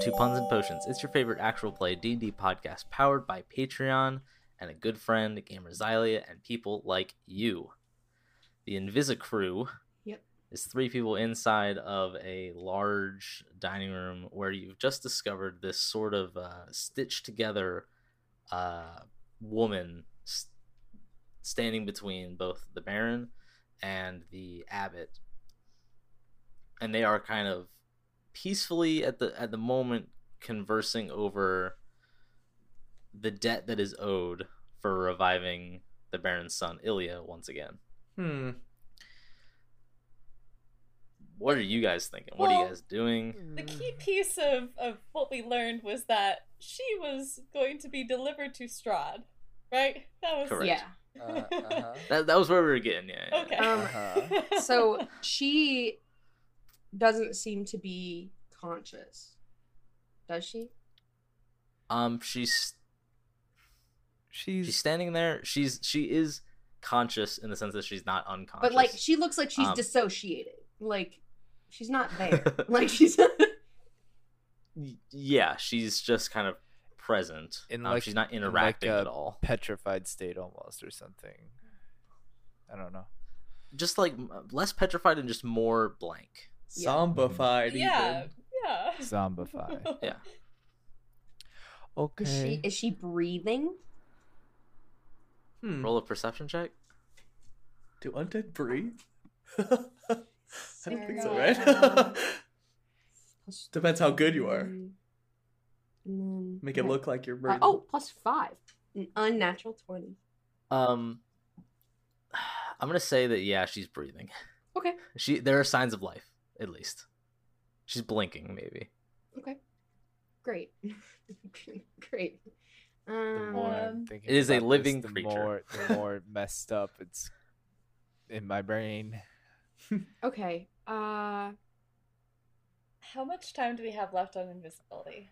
To Puns and Potions. It's your favorite actual play D&D podcast powered by Patreon and a good friend, Gamer Xylia, and people like you. The Invisa crew Yep. is three people inside of a large dining room where you've just discovered this sort of uh, stitched together uh, woman s- standing between both the Baron and the Abbot. And they are kind of peacefully at the at the moment conversing over the debt that is owed for reviving the Baron's son Ilya once again. Hmm. What are you guys thinking? What are you guys doing? The key piece of, of what we learned was that she was going to be delivered to Strahd, right? That was Correct. Yeah. Uh, uh-huh. That, that was where we were getting. Yeah. yeah. Okay. Um, Uh-huh. So she doesn't seem to be conscious. Does she? Um, she's She's, she's standing there. She's she is conscious in the sense that she's not unconscious. But like she looks like she's Um, dissociated. Like she's not there. like she's yeah, she's just kind of present. In Um, like- she's not in like interacting a at all. petrified state almost or something. I don't know. Just like less petrified and just more blank. Yeah. Zombified yeah, yeah. Zombified. Yeah. Okay. is she is she breathing? Hmm. Roll a perception check. Do undead breathe? I don't think so, right? Depends how good you are. three, Make it look like you're Uh, breathing. oh, plus five. An unnatural twenty. Um, I'm gonna say that yeah, she's breathing. Okay. She there are signs of life at least. She's blinking maybe. Okay. Great. Great. The Um, more I'm thinking It is a about this, living the creature. More, the more messed up it's in my brain. okay. Uh How much time do we have left on invisibility?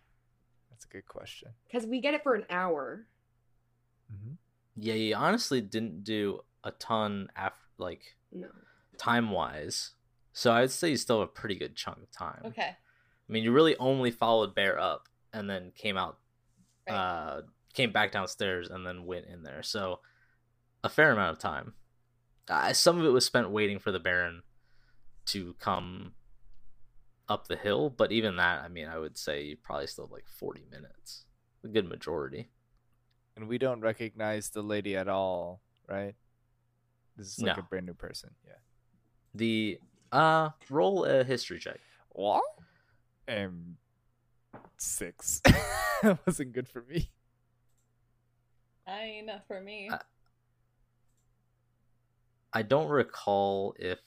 That's a good question. because we get it for an hour. hmm Yeah, you honestly didn't do a ton after like No. time wise. So I'd say you still have a pretty good chunk of time. Okay. I mean, you really only followed Bear up and then came out, Right. uh, came back downstairs and then went in there. So a fair amount of time. Uh, some of it was spent waiting for the Baron to come up the hill, but even that, I mean, I would say you probably still have like 40 minutes. A good majority. And we don't recognize the lady at all, right? This is like No. a brand new person. Yeah. The uh roll a history check. What? Um, six. that wasn't good for me. Nine for me. Uh, I don't recall if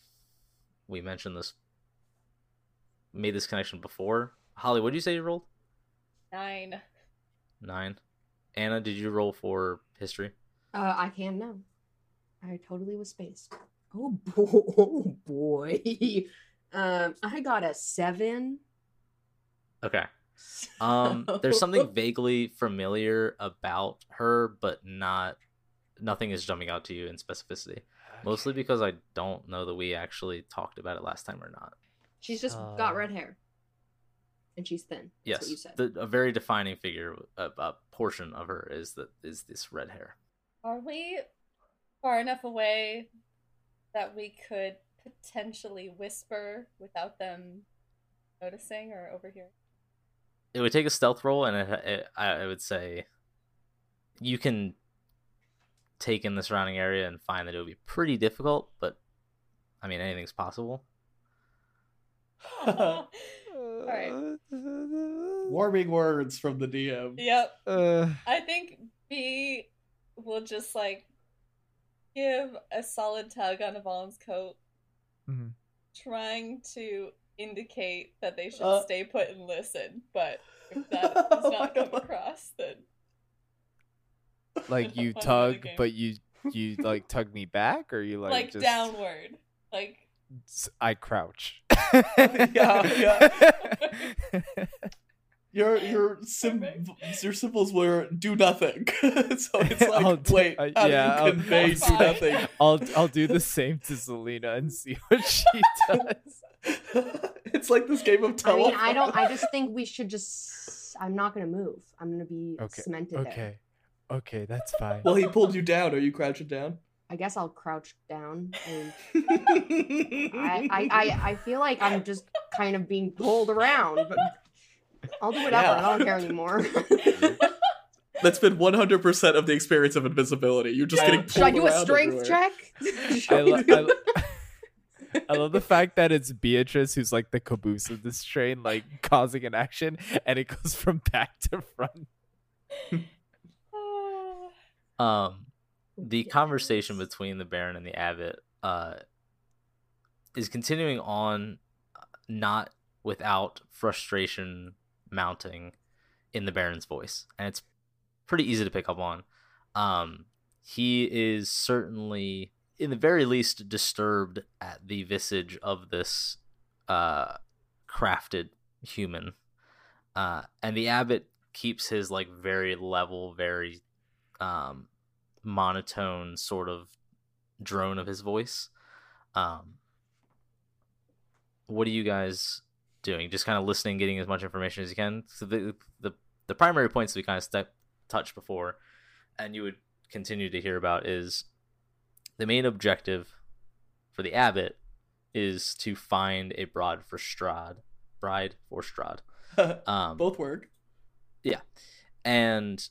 we mentioned this made this connection before. Holly, what did you say you rolled? Nine. Nine. Anna, did you roll for history? Uh I can now. I totally was spaced. Oh boy. Oh boy. um I got a seven. Okay. Um there's something vaguely familiar about her, but not nothing is jumping out to you in specificity. Mostly because I don't know that we actually talked about it last time or not. She's just got Uh, red hair. And she's thin. That's Yes, what you said. the, a very defining figure, a, a portion of her is that is this red hair. Are we far enough away that we could potentially whisper without them noticing or overhearing? it would take a stealth roll and it, it, I I would say you can take in the surrounding area and find that it would be pretty difficult but i mean anything's possible right. Warming words from the DM. Yep. Uh, I think B will just like give a solid tug on Yvonne's coat, mhm. trying to indicate that they should Uh. stay put and listen. But if that does not come across, then Like you Fun of the tug, but you you like tug me back, or you like, like, just downward, like I crouch. yeah. Your your sim your symbols were do nothing. so it's like I'll do- wait, uh, yeah, do I'll- convey I'll do nothing? I'll I'll do the same to Selena and see what she does. it's It's like this game of I telephone. mean, I don't. I just think we should just. I'm not gonna move. I'm gonna be Okay. cemented there. Okay. Okay, that's fine. Well, he pulled you down. Are you crouching down? I guess I'll crouch down and I, I, I, I, I feel like I'm just kind of being pulled around, but I'll do whatever. Yeah. I don't care anymore. That's been 100% of the experience of invisibility. You're just I- getting pulled Should I do a strength everywhere. check? I, I lo- I, lo- I love the fact that it's Beatrice who's like the caboose of this train, like causing an action, and it goes from back to front. Um, the conversation between the Baron and the Abbot uh, is continuing on, uh, not without frustration mounting in the Baron's voice, and it's pretty easy to pick up on. Um, he is certainly, in the very least, disturbed at the visage of this uh, crafted human, uh, and the Abbot keeps his like very level, very um, monotone sort of drone of his voice. Um, what do you guys doing? Just kind of listening, getting as much information as you can. So the the the primary points we kind of touched before, and you would continue to hear about is the main objective for the abbot is to find a bride for Strad, bride for Strahd. Um, Both work. Yeah, and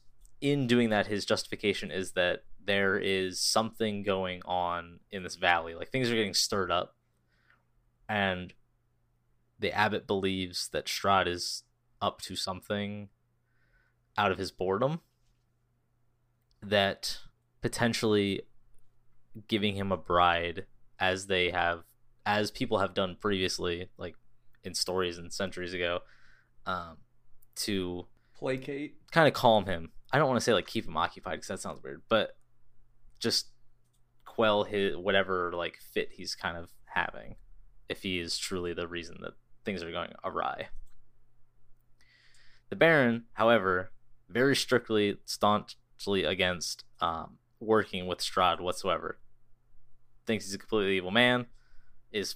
in doing that his justification is that there is something going on in this valley like things are getting stirred up and the abbot believes that Strahd is up to something out of his boredom that potentially giving him a bride as they have as people have done previously like in stories and centuries ago um, to Placate. kind of calm him. I don't want to say like keep him occupied because that sounds weird, but just quell his whatever like fit he's kind of having if he is truly the reason that things are going awry. The Baron, however, very strictly staunchly against um, working with Strahd whatsoever. Thinks he's a completely evil man, is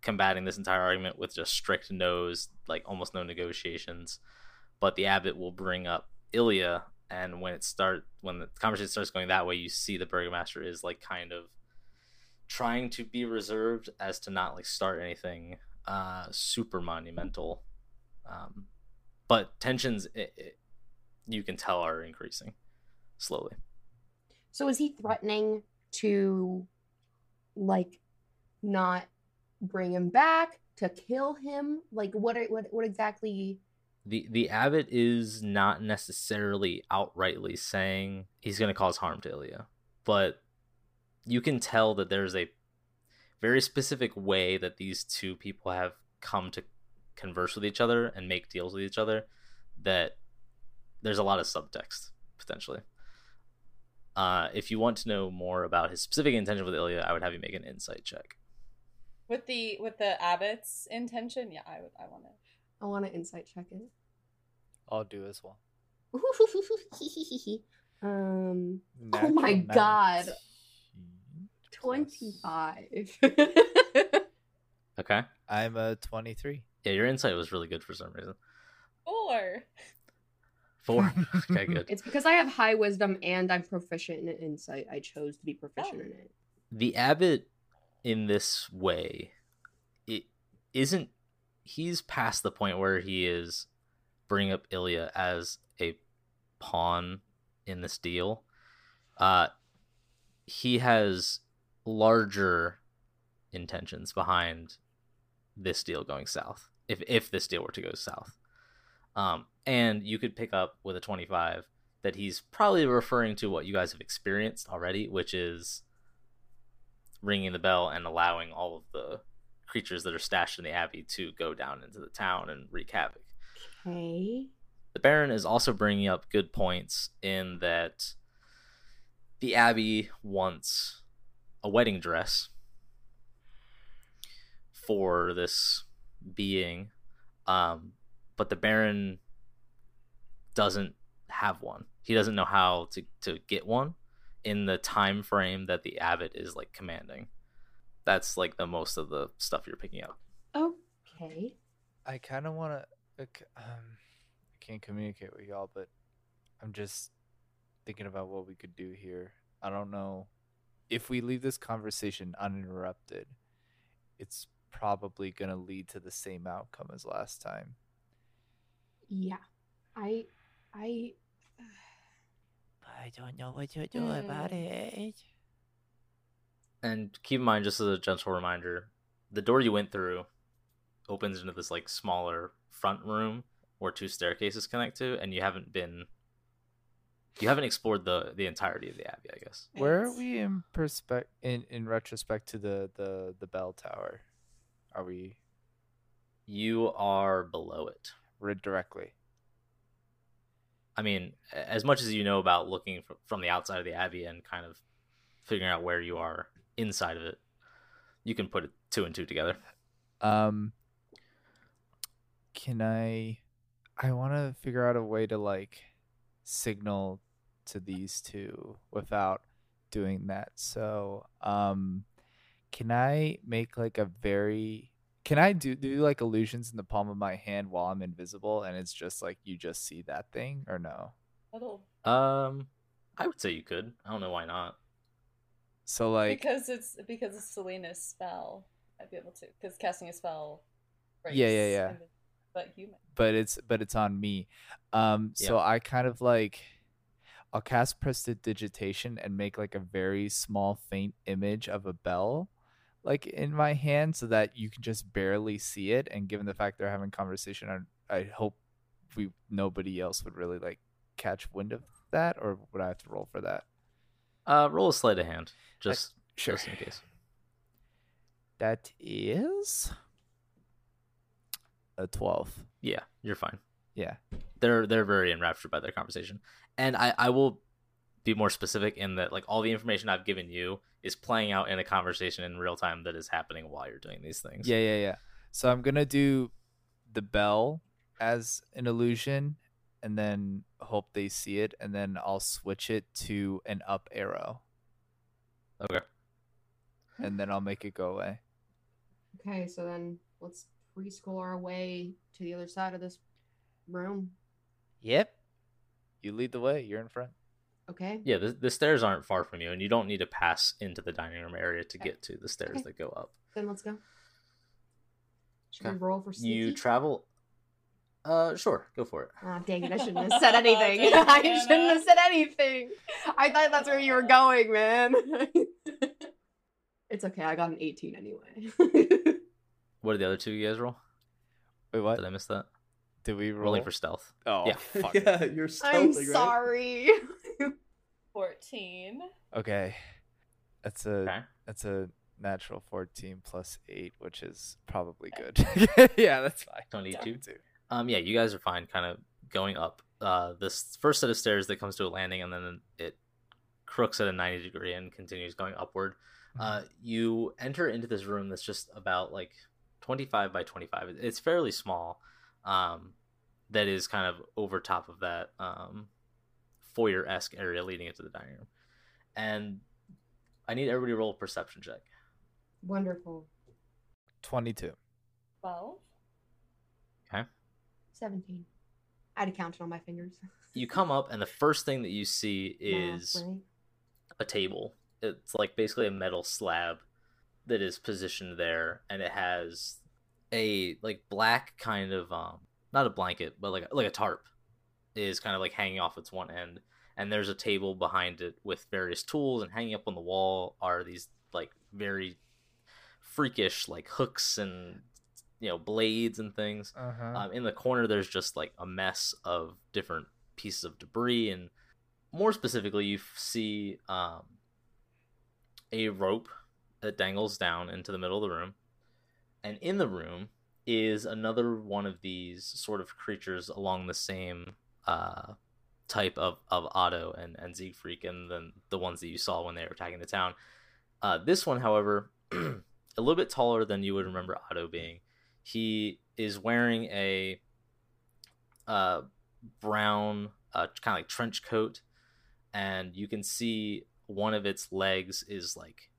combating this entire argument with just strict no's, like almost no negotiations but the abbot will bring up Ilya, and when it start when the conversation starts going that way, you see the burgomaster is like kind of trying to be reserved as to not like start anything uh super monumental. Um, but tensions, it, it, you can tell, are increasing slowly. So is he threatening to, like, not bring him back to kill him? Like, what? Are, what? What exactly? the the abbot is not necessarily outrightly saying he's going to cause harm to Ilya, but you can tell that there's a very specific way that these two people have come to converse with each other and make deals with each other that there's a lot of subtext potentially. Uh, if you want to know more about his specific intention with Ilya, I would have you make an insight check. With the with the abbot's intention, yeah, I would I want to. I want to insight check it. I'll do as well. um, Oh Natural my God. 19 plus- twenty-five. Okay. I'm a 23. Yeah, your insight was really good for some reason. Four. Four. okay, good. it's because I have high wisdom and I'm proficient in insight. I chose to be proficient in it. the abbot in this way it isn't he's past the point where he is bringing up Ilya as a pawn in this deal uh he has larger intentions behind this deal going south if if this deal were to go south um and you could pick up with a 25 that he's probably referring to what you guys have experienced already which is ringing the bell and allowing all of the creatures that are stashed in the abbey to go down into the town and wreak havoc. Okay. The Baron is also bringing up good points in that the abbey wants a wedding dress for this being, um, but the Baron doesn't have one. He doesn't know how to, to get one in the time frame that the abbot is like commanding. That's like the most of the stuff you're picking up. Okay. I kind of want to. Um, I can't communicate with y'all, but I'm just thinking about what we could do here. I don't know if we leave this conversation uninterrupted. It's probably gonna lead to the same outcome as last time. Yeah. I I I don't know what to do about Hmm. it. And keep in mind, just as a gentle reminder, the door you went through opens into this like smaller front room where two staircases connect to, and you haven't been, you haven't explored the the entirety of the abbey, I guess. Where are we in perspect in in retrospect to the the the bell tower? Are we You are below it. rid directly? I mean, as much as you know about looking fr- from the outside of the abbey and kind of figuring out where you are inside of it, you can put it two and two together. Um, can I? I want to figure out a way to like signal to these two without doing that. So, um, can I make like a very? Can I do do like illusions in the palm of my hand while I'm invisible, and it's just like you just see that thing, or no? Um, I would say you could. I don't know why not. So like, because it's because it's Selena's spell. I'd be able to because casting a spell. Yeah, yeah, yeah. invi- But human. but it's but it's on me. Um so I kind of like I'll cast prestidigitation and make like a very small faint image of a bell like in my hand so that you can just barely see it and given the fact they're having conversation I I hope we nobody else would really like catch wind of that or would I have to roll for that? Uh, roll a sleight of hand, just Sure. just in case. That is a 12. Yeah, you're fine. Yeah. They're they're very enraptured by their conversation, and I I will be more specific in that like all the information I've given you is playing out in a conversation in real time that is happening while you're doing these things. Yeah, yeah, yeah. So I'm gonna do the bell as an illusion, and then hope they see it, and then I'll switch it to an up arrow, Okay. and then I'll make it go away. Okay, so then let's preschool our way to the other side of this room. Yep. You lead the way. You're in front. Okay. Yeah, the, the stairs aren't far from you, and you don't need to pass into the dining room area to Okay. get to the stairs Okay. that go up. Then let's go. Should Okay. we roll for sneaky? You travel. Uh, sure, go for it. Ah, dang it! I shouldn't have said anything. Damn I shouldn't have said anything. I thought that's where you were going, man. it's okay. I got an 18 anyway. What did the other two you guys roll? Wait, what? Did I miss that? Did we roll? Rolling for stealth. Oh, Yeah. fuck. yeah, you're I'm right? sorry. Fourteen. Okay. That's a Okay. that's a natural 14 plus 8, which is probably good. yeah, that's fine. Twenty-two. Two. Um, yeah, you guys are fine. Kind of going up. Uh, this first set of stairs that comes to a landing, and then it crooks at a ninety degree and continues going upward. Uh, you enter into this room that's just about like twenty-five by twenty-five. It's fairly small. Um, that is kind of over top of that um foyer esque area leading into the dining room, and I need everybody to roll a perception check. Wonderful. 22. Twelve. Okay. 17. I had to count it on my fingers. You come up, and the first thing that you see Math, is right? a table. It's like basically a metal slab that is positioned there, and it has a like black kind of um not a blanket, but like like a tarp is kind of like hanging off its one end, and there's a table behind it with various tools, and hanging up on the wall are these like very freakish like hooks and you know blades and things. Uh-huh. Um, in the corner, there's just like a mess of different pieces of debris, and more specifically, you see um, a rope that dangles down into the middle of the room, and in the room is another one of these sort of creatures along the same uh, type of, of Otto and, and Siegfried and then the ones that you saw when they were attacking the town. Uh, this one, however, a little bit taller than you would remember Otto being. He is wearing a uh, brown, uh, kind of like trench coat, and you can see one of its legs is like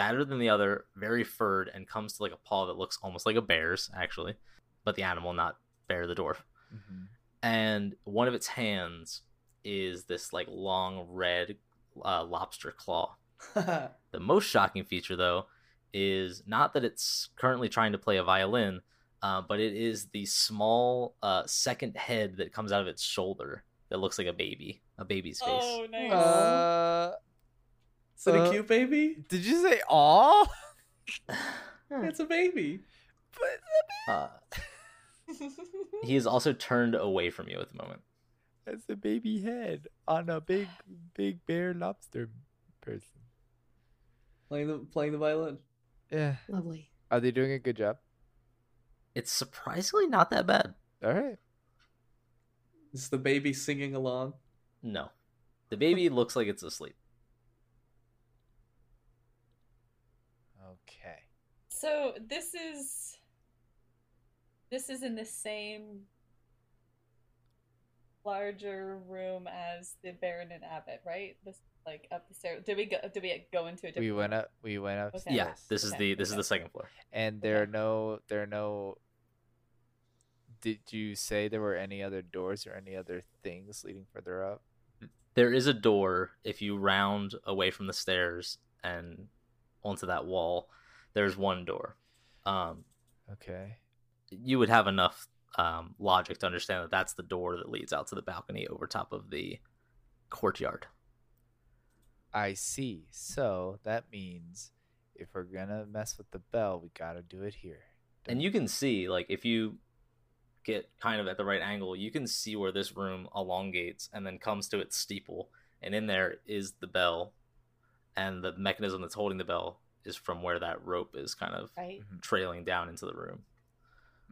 fatter than the other, very furred, and comes to like a paw that looks almost like a bear's actually. but the animal, not Bear the dwarf. Mhm. And one of its hands is this like long red uh, lobster claw. The most shocking feature, though, is not that it's currently trying to play a violin, uh, but it is the small uh, second head that comes out of its shoulder that looks like a baby, a baby's face. Oh, nice. Uh, Is it a Uh, cute baby? did you say "aw"? Huh. It's a baby. But Uh, he is also turned away from you at the moment. that's a baby head on a big, big bear lobster person. Playing the playing the violin. Yeah. Lovely. Are they doing a good job? It's surprisingly not that bad. All right. Is the baby singing along? No. The baby looks like it's asleep. Okay. So this is this is in the same larger room as the Baron and Abbot, right? This like up the stairs. Did we go? Did we go into a different? We went room? up. We went up. Okay. Yeah, this is the this is the second floor. And there are no. There are no. Did you say there were any other doors or any other things leading further up? There is a door if you round away from the stairs and onto that wall. There's one door. Um, Okay. you would have enough um, logic to understand that that's the door that leads out to the balcony over top of the courtyard. I see. So that means if we're gonna mess with the bell, we gotta do it here. And you can see, like, if you get kind of at the right angle, you can see where this room elongates and then comes to its steeple. And in there is the bell, and the mechanism that's holding the bell is from where that rope is kind of right. Mhm, trailing down into the room.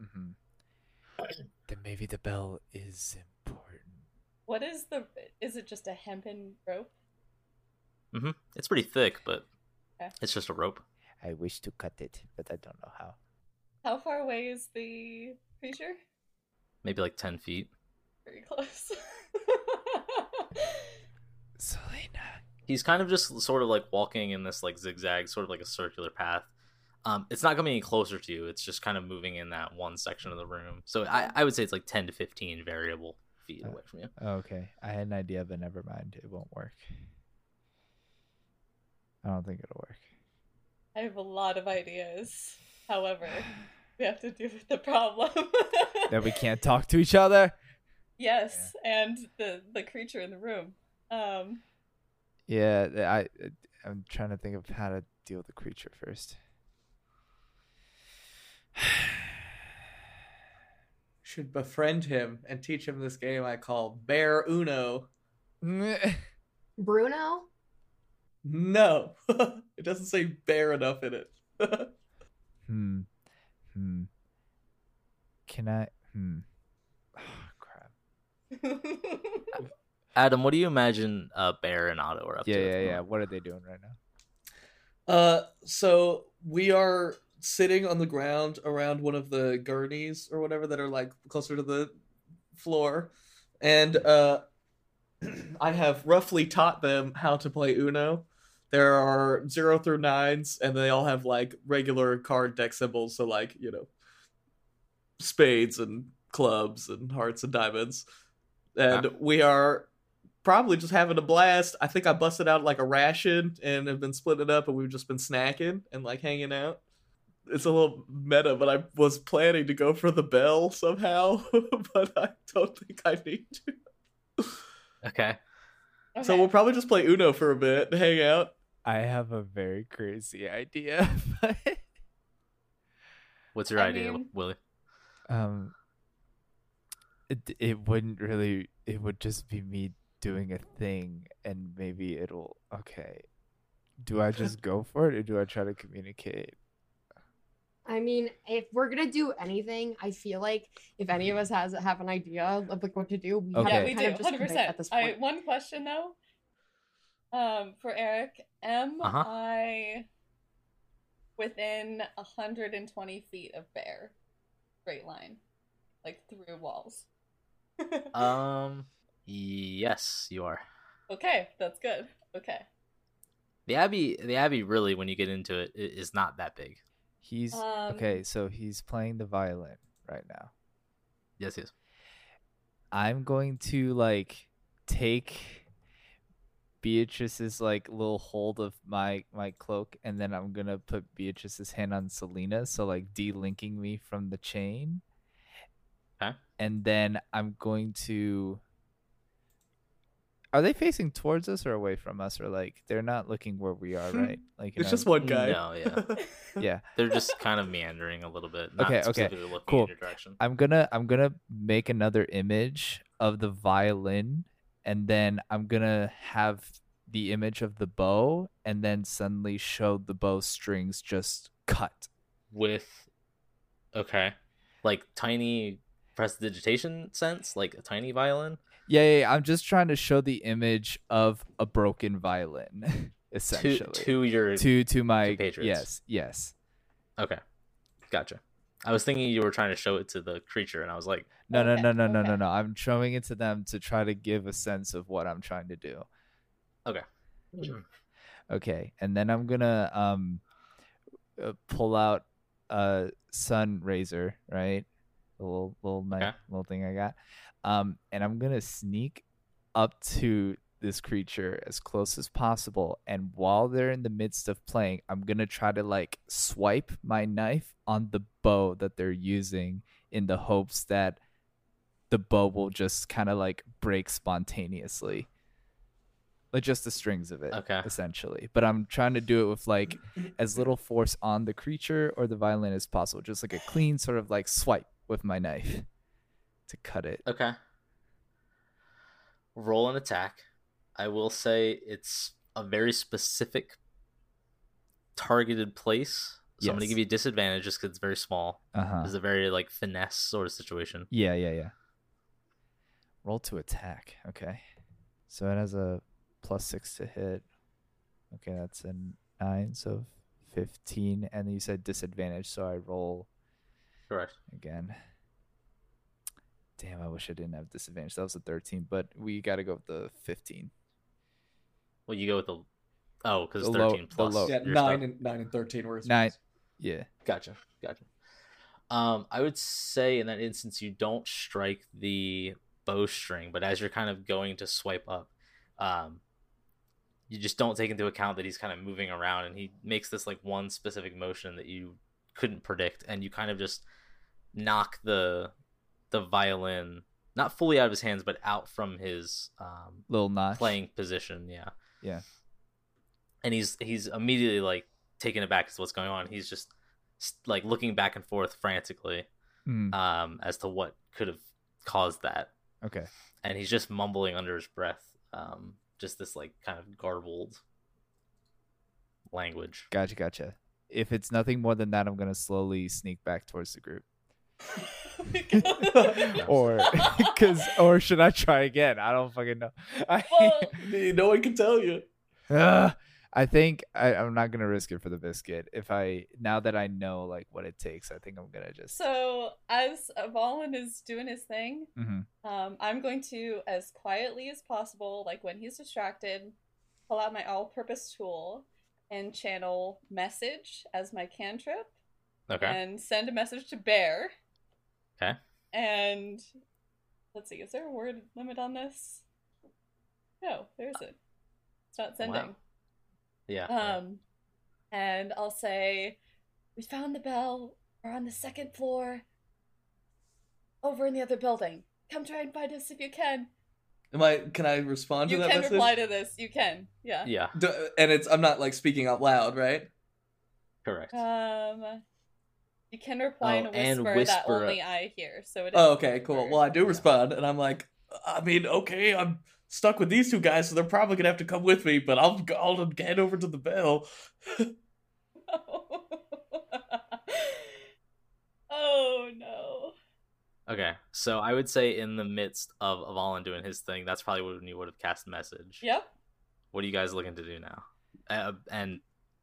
Mm-hmm. Then maybe the bell is important. What is the? Is it just a hempen rope? Mm hmm It's pretty thick, but Okay. it's just a rope. I wish to cut it, but I don't know how. How far away is the creature? Maybe like 10 feet. Very close. Selena. He's kind of just sort of like walking in this like zigzag sort of like a circular path um it's not coming any closer to you it's just kind of moving in that one section of the room so i, I would say it's like 10 to 15 variable feet away from you Okay, I had an idea, but never mind. It won't work. I don't think it'll work. I have a lot of ideas. However, we have to deal with the problem. that we can't talk to each other. Yes, and the the creature in the room. Um, Yeah, I I'm trying to think of how to deal with the creature first. Should befriend him and teach him this game I call Bear Uno. Bruno? No, it doesn't say bear enough in it. hmm. Hmm. Can I? Hmm. Oh, crap. Adam what do you imagine uh bear and otto are up Yeah, to at yeah, yeah. What are they doing right now? Uh, so we are sitting on the ground around one of the gurneys or whatever that are like closer to the floor, and uh, I have roughly taught them how to play Uno. There are zero through nines, and they all have like regular card deck symbols. So like you know, spades and clubs and hearts and diamonds, and we are probably just having a blast. I think I busted out like a ration and have been splitting it up, and we've just been snacking and like hanging out. It's a little meta, but I was planning to go for the bell somehow, but I don't think I need to. okay So we'll probably just play Uno for a bit, hang out. I have a very crazy idea, but what's your I idea mean- willie um, it it wouldn't really. It would just be me doing a thing, and maybe it'll. Okay, do I just go for it, or do I try to communicate? I mean, if we're gonna do anything, I feel like if any of us has have an idea of like what to do, we Okay. Yeah, have we to do. kind of just Hundred commit percent. at this I point. one question though. Um, for Eric, am Uh-huh. I within hundred and twenty feet of bear? Straight line, like through walls. um yes you are okay, that's good. Okay. the abbey the abbey really when you get into it, is not that big He's Um, okay. So he's playing the violin, right now. Yes, yes. I'm going to like take Beatrice's like little hold of my my cloak, and then I'm gonna put Beatrice's hand on Selena, so like delinking me from the chain. Okay. And then I'm going to. Are they facing towards us or away from us, or like they're not looking where we are, right? Like It's know- just one guy. No, yeah. yeah. They're just kind of meandering a little bit. Not Okay, okay, looking cool. in your direction. I'm gonna I'm gonna make another image of the violin, and then I'm gonna have the image of the bow, and then suddenly show the bow strings just cut. With okay. Like tiny prestidigitation sense, like a tiny violin. Yeah, yeah, yeah, I'm just trying to show the image of a broken violin, To essentially. to your to to my Patriots. yes yes. Okay. Gotcha. I was thinking you were trying to show it to the creature and I was like, No, no, no, no, no, no, no. I'm showing it to them to try to give a sense of what I'm trying to do. okay. Okay, and then I'm gonna um uh, pull out a sun razor, right? The little little knife, Okay. little thing I got. Um, and I'm gonna sneak up to this creature as close as possible. And while they're in the midst of playing, I'm gonna try to like swipe my knife on the bow that they're using in the hopes that the bow will just kind of like break spontaneously. Like just the strings of it, Okay. essentially. But I'm trying to do it with like as little force on the creature or the violin as possible. Just like a clean sort of like swipe with my knife to cut it. Okay. Roll an attack. I will say it's a very specific targeted place. So I'm gonna give you disadvantage just because it's very small. Uh huh. It's a very like finesse sort of situation. Yeah, yeah, yeah. Roll to attack. Okay. So it has a plus six to hit. Okay, that's a nine, so fifteen. And then you said disadvantage, so I roll Correct. again. Damn, I wish I didn't have disadvantage. That was a thirteen, but we got to go with the fifteen. Well, you go with the oh, because The low- thirteen the plus. low- yeah, nine stuff. and nine and thirteen were his Nine. rolls. Yeah. Gotcha. Gotcha. Um, I would say in that instance you don't strike the bowstring, but as you're kind of going to swipe up, um, you just don't take into account that he's kind of moving around and he makes this like one specific motion that you couldn't predict, and you kind of just knock the the violin not fully out of his hands, but out from his um, Little notch. playing position. Yeah. Yeah. And he's he's immediately like taken aback as to what's going on. He's just like looking back and forth frantically Mm, um, as to what could have caused that, okay. and he's just mumbling under his breath, um, just this like kind of garbled language. Gotcha, gotcha. If it's nothing more than that, I'm gonna slowly sneak back towards the group. or because or should I try again? I don't fucking know. I, Well, no one can tell you. Ugh. I think I, I'm not gonna risk it for the biscuit. If I now that I know like what it takes, I think I'm gonna just. so as Avalon is doing his thing, Mhm. um, I'm going to, as quietly as possible, like when he's distracted, pull out my all-purpose tool and channel message as my cantrip, Okay. and send a message to Bear. Okay. And let's see, is there a word limit on this? No, there isn't. It's not sending. Wow. Yeah. yeah. Um, and I'll say, "We found the bell. We're on the second floor, over in the other building. Come try and find us if you can. Am I? Can I respond You to that message? You can message? reply to this. You can. Yeah. yeah. D- and it's I'm not like speaking out loud, right? Correct. Um, you can reply in Oh, a and whisper, that only I hear. So it is Oh, okay, cool. Well, I do respond, and I'm like, I mean, okay, I'm stuck with these two guys, so they're probably gonna have to come with me, but I'll I'll head over to the bell. oh no. Okay. So I would say in the midst of Avalon doing his thing, that's probably when you would have cast a message. Yep. What are you guys looking to do now? Uh, and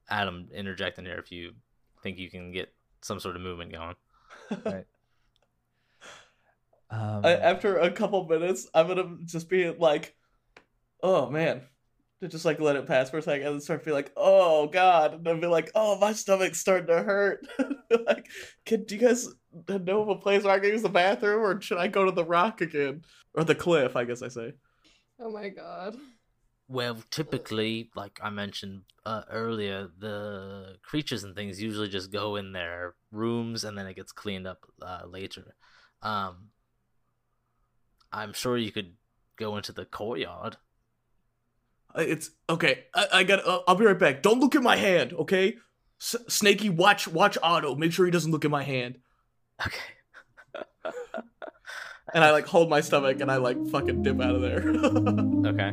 Adam, interject in here if you think you can get some sort of movement going. Right. Um, I, after a couple minutes, I'm gonna just be like, oh man, to just like let it pass for a second and start to be like, oh god, and then be like, oh my stomach's starting to hurt. like, can do you guys know of a place where I can use the bathroom, or should I go to the rock again or the cliff? I guess I say. Oh my god. Well, typically, like I mentioned uh, earlier, the creatures and things usually just go in their rooms and then it gets cleaned up uh, later. Um, I'm sure you could go into the courtyard. It's okay. I, I got. Uh, I'll be right back. Don't look at my hand, okay? S- Snaky, watch watch Otto. Make sure he doesn't look at my hand. Okay. and I like hold my stomach and I like fucking dip out of there. okay.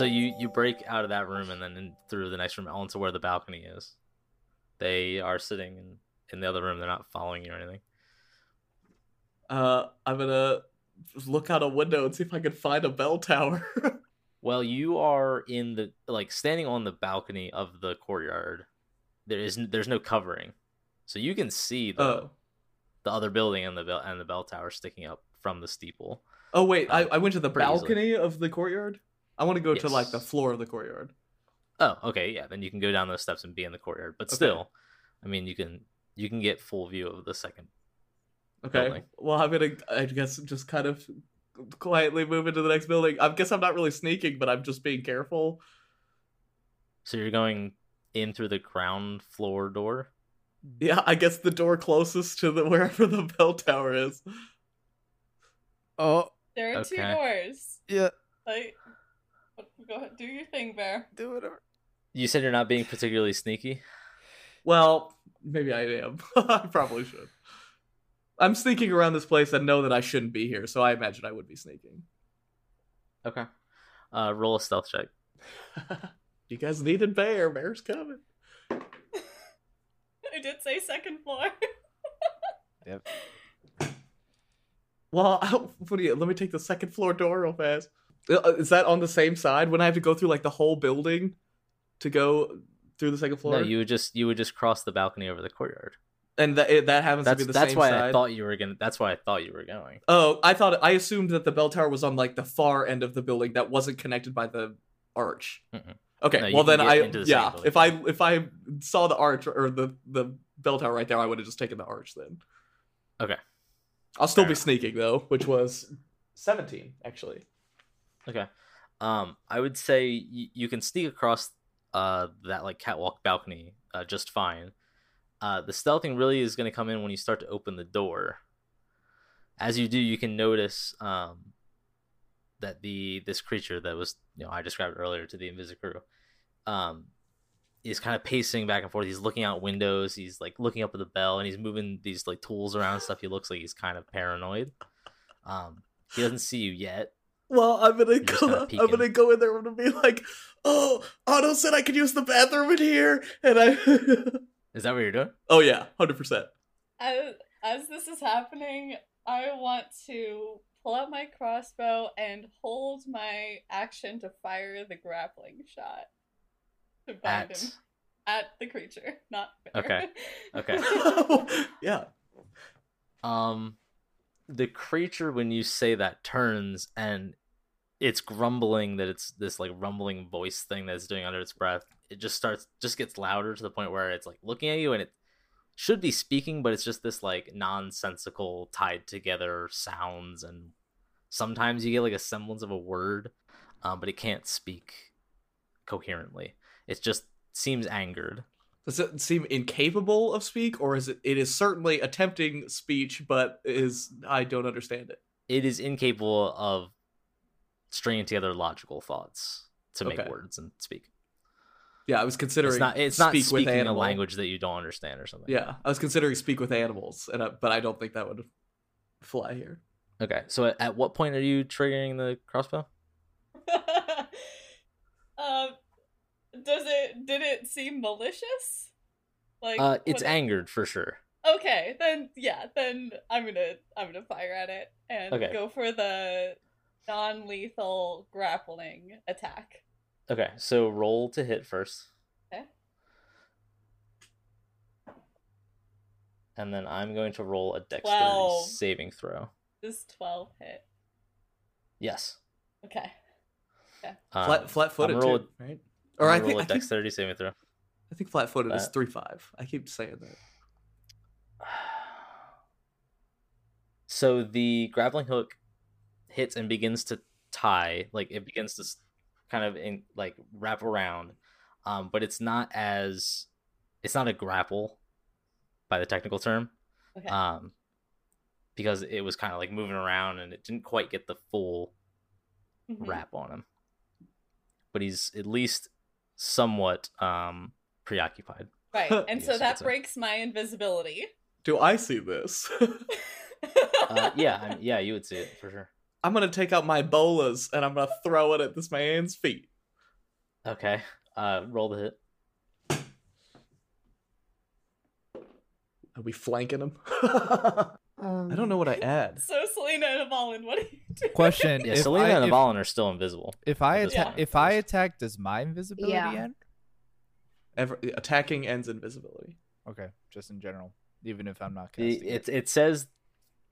So you you break out of that room and then in, through the next room onto where the balcony is. They are sitting in in the other room. They're not following you or anything. Uh, I'm gonna look out a window and see if I can find a bell tower. well, you are in the like standing on the balcony of the courtyard. There is there's no covering, so you can see the oh. the other building and the bell and the bell tower sticking up from the steeple. Oh wait, I, I went to the balcony easily. of the courtyard. I want to go yes. to like the floor of the courtyard. Oh, okay, yeah. Then you can go down those steps and be in the courtyard. But okay. still, I mean, you can you can get full view of the second. Okay. Building. Well, I'm gonna, I guess, just kind of quietly move into the next building. I guess I'm not really sneaking, but I'm just being careful. So you're going in through the ground floor door. Yeah, I guess the door closest to the wherever the bell tower is. Oh, there are okay. two doors. Yeah. Like Go ahead, do your thing, Bear. Do whatever. You said you're not being particularly sneaky. Well, maybe I am. I probably should. I'm sneaking around this place and know that I shouldn't be here, so I imagine I would be sneaking. Okay. Uh, roll a stealth check. you guys needed Bear. Bear's coming. I did say second floor. yep. Well, what do you? Let me take the second floor door real fast. Uh, is that on the same side? When I have to go through like the whole building to go through the second floor? No, you would just you would just cross the balcony over the courtyard. And that that happens that's, to be the that's same why side. I thought you were gonna. That's why I thought you were going. Oh, I thought I assumed that the bell tower was on like the far end of the building that wasn't connected by the arch. Mm-mm. Okay, no, well then I the yeah. If I if I saw the arch or the the bell tower right there, I would have just taken the arch then. Okay. I'll still Fair be enough. sneaking though, which was seventeen actually. Okay. Um, I would say y- you can sneak across uh that like catwalk balcony uh, just fine. Uh, the stealthing really is going to come in when you start to open the door. As you do, you can notice um, that the this creature that was you know I described earlier to the Invisi crew, um, is kind of pacing back and forth. He's looking out windows. He's like looking up at the bell, and he's moving these like tools around stuff. He looks like he's kind of paranoid. Um, he doesn't see you yet. Well, I'm gonna go. I'm gonna go in there. I'm gonna be like, "Oh, Otto said I could use the bathroom in here," and I. Is that what you're doing? oh yeah, hundred percent. As, as this is happening, I want to pull out my crossbow and hold my action to fire the grappling shot to bind At him at the creature, not Bear. Okay. Okay. yeah. um, the creature when you say that turns and it's grumbling that it's this like rumbling voice thing that it's doing under its breath. It just starts, just gets louder to the point where it's like looking at you and it should be speaking, but it's just this like nonsensical tied together sounds and sometimes you get like a semblance of a word, um, but it can't speak coherently. It just seems angered. Does it seem incapable of speak, or is it? It is certainly attempting speech, but is I don't understand it. It is incapable of stringing together logical thoughts to make Okay. words and speak. Yeah, I was considering. It's not. It's not speak with speaking a language that you don't understand or something. Yeah, I was considering speak with animals, and I, but I don't think that would fly here. Okay. So at, at what point are you triggering the crossbow? um, does it? Did it seem malicious? Like Uh, it's was it- angered for sure. Okay, then yeah, then I'm gonna I'm gonna fire at it and Okay. go for the non-lethal grappling attack. Okay. So roll to hit first. Okay. And then I'm going to roll a dexterity Twelve. saving throw. This twelve hit. Yes. Okay. Um, flat flat footed I'm roll- too, right? I'm Or I gonna think roll I a think, dexterity saving throw. I think flat footed is three five. I keep saying that. So the grappling hook hits and begins to tie, like it begins to kind of in, like wrap around, um, but it's not as it's not a grapple by the technical term, Okay. um, because it was kind of like moving around and it didn't quite get the full Mhm. wrap on him. But he's at least somewhat um, preoccupied. Right, and so that it's a- breaks my invisibility. Do I see this? Uh, yeah, I yeah, you would see it for sure. I'm gonna take out my bolas and I'm gonna throw it at this man's feet. Okay, uh, roll the hit. Are we flanking him? Um, I don't know what I add. So Selena and Avalon, what are you doing? Question: Yeah, if Selena I, and if, Avalon are still invisible. if I at this attack, if I attack, does my invisibility Yeah. end? Ever, attacking ends invisibility. Okay, just in general, even if I'm not casting it it. it says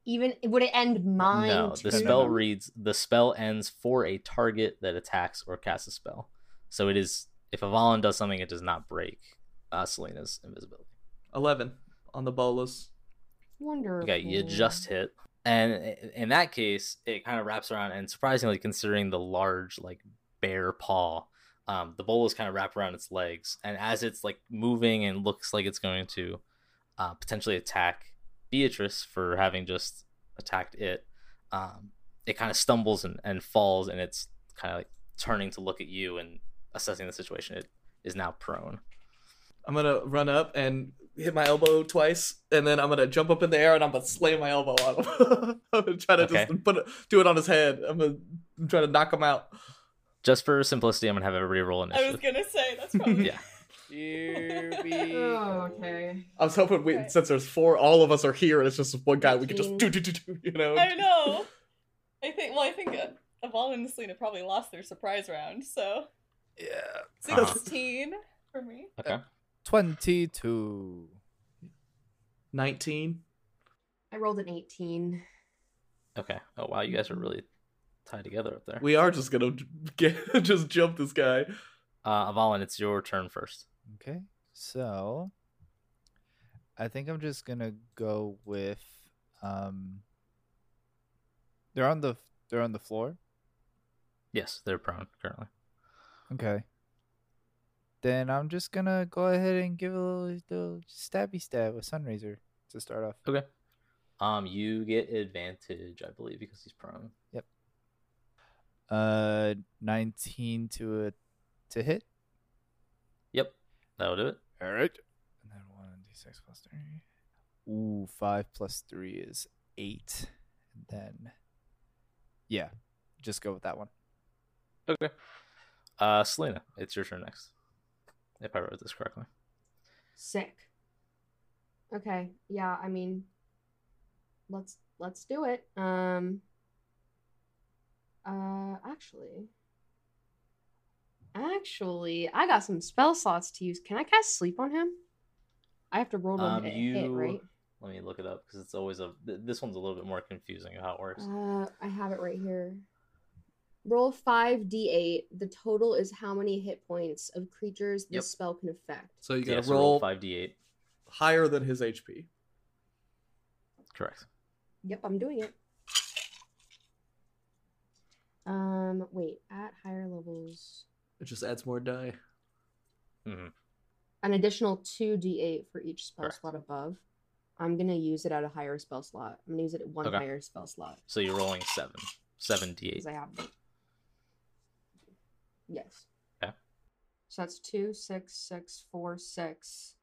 Even would it end mine? no. too? The spell reads the spell ends for a target that attacks or casts a spell. So it is if Avalon does something, it does not break uh, Selena's invisibility. Eleven on the bolas. Wonderful. Okay, you just hit, and in that case, it kind of wraps around. And surprisingly, considering the large like bear paw, um, the bolas kind of wrap around its legs, and as it's like moving and looks like it's going to uh, potentially attack Beatrice for having just attacked it, um, it kind of stumbles and, and falls, and it's kind of like turning to look at you and assessing the situation. It is now prone. I'm gonna run up and hit my elbow twice, and then I'm gonna jump up in the air and I'm gonna slam my elbow on him. I'm gonna try to Okay. just put it, do it on his head. I'm gonna try to knock him out. Just for simplicity, I'm gonna have everybody roll I was gonna say that's probably Yeah. Here we Oh, okay. I was hoping we, Right. since there's four, all of us are here, and it's just one guy. We could just do do do do. You know. I know. I think. Well, I think uh, Avalon and Selena probably lost their surprise round, so Yeah. Uh-huh. sixteen for me. Okay. Twenty-two. Nineteen. I rolled an 18. Okay. Oh wow, you guys are really tied together up there. We are just gonna get just jump this guy. Uh, Avalon, it's your turn first. Okay, so I think I'm just gonna go with um. They're on the they're on the floor. Yes, they're prone currently. Okay. Then I'm just gonna go ahead and give a little, little stabby stab with Sunraiser to start off. Okay. Um, you get advantage, I believe, because he's prone. Yep. Uh, nineteen to a to hit. Yep, that'll do it. All right. And then one d six plus three. Ooh, five plus three is eight. And then, yeah, just go with that one. Okay. Uh, Selena, it's your turn next. If I wrote this correctly. Sick. Okay. Yeah, I mean let's let's do it. Um uh actually Actually, I got some spell slots to use. Can I cast sleep on him? I have to roll Um, a hit, right? let me look it up because it's always a. This one's a little bit more confusing of how it works. Uh, I have it right here. Roll 5d8. The total is how many hit points of creatures this Yep. spell can affect. So you gotta so roll five d eight. higher than his HP. Correct. Yep, I'm doing it. Um, wait, at higher levels, It just adds more die. hmm an additional 2d8 for each spell Correct. slot above. I'm gonna use it at a higher spell slot. I'm gonna use it at one Okay. higher spell slot So you're rolling seven, seven d eight. because I have it. Yes. Okay. So that's two, six, six, four, six,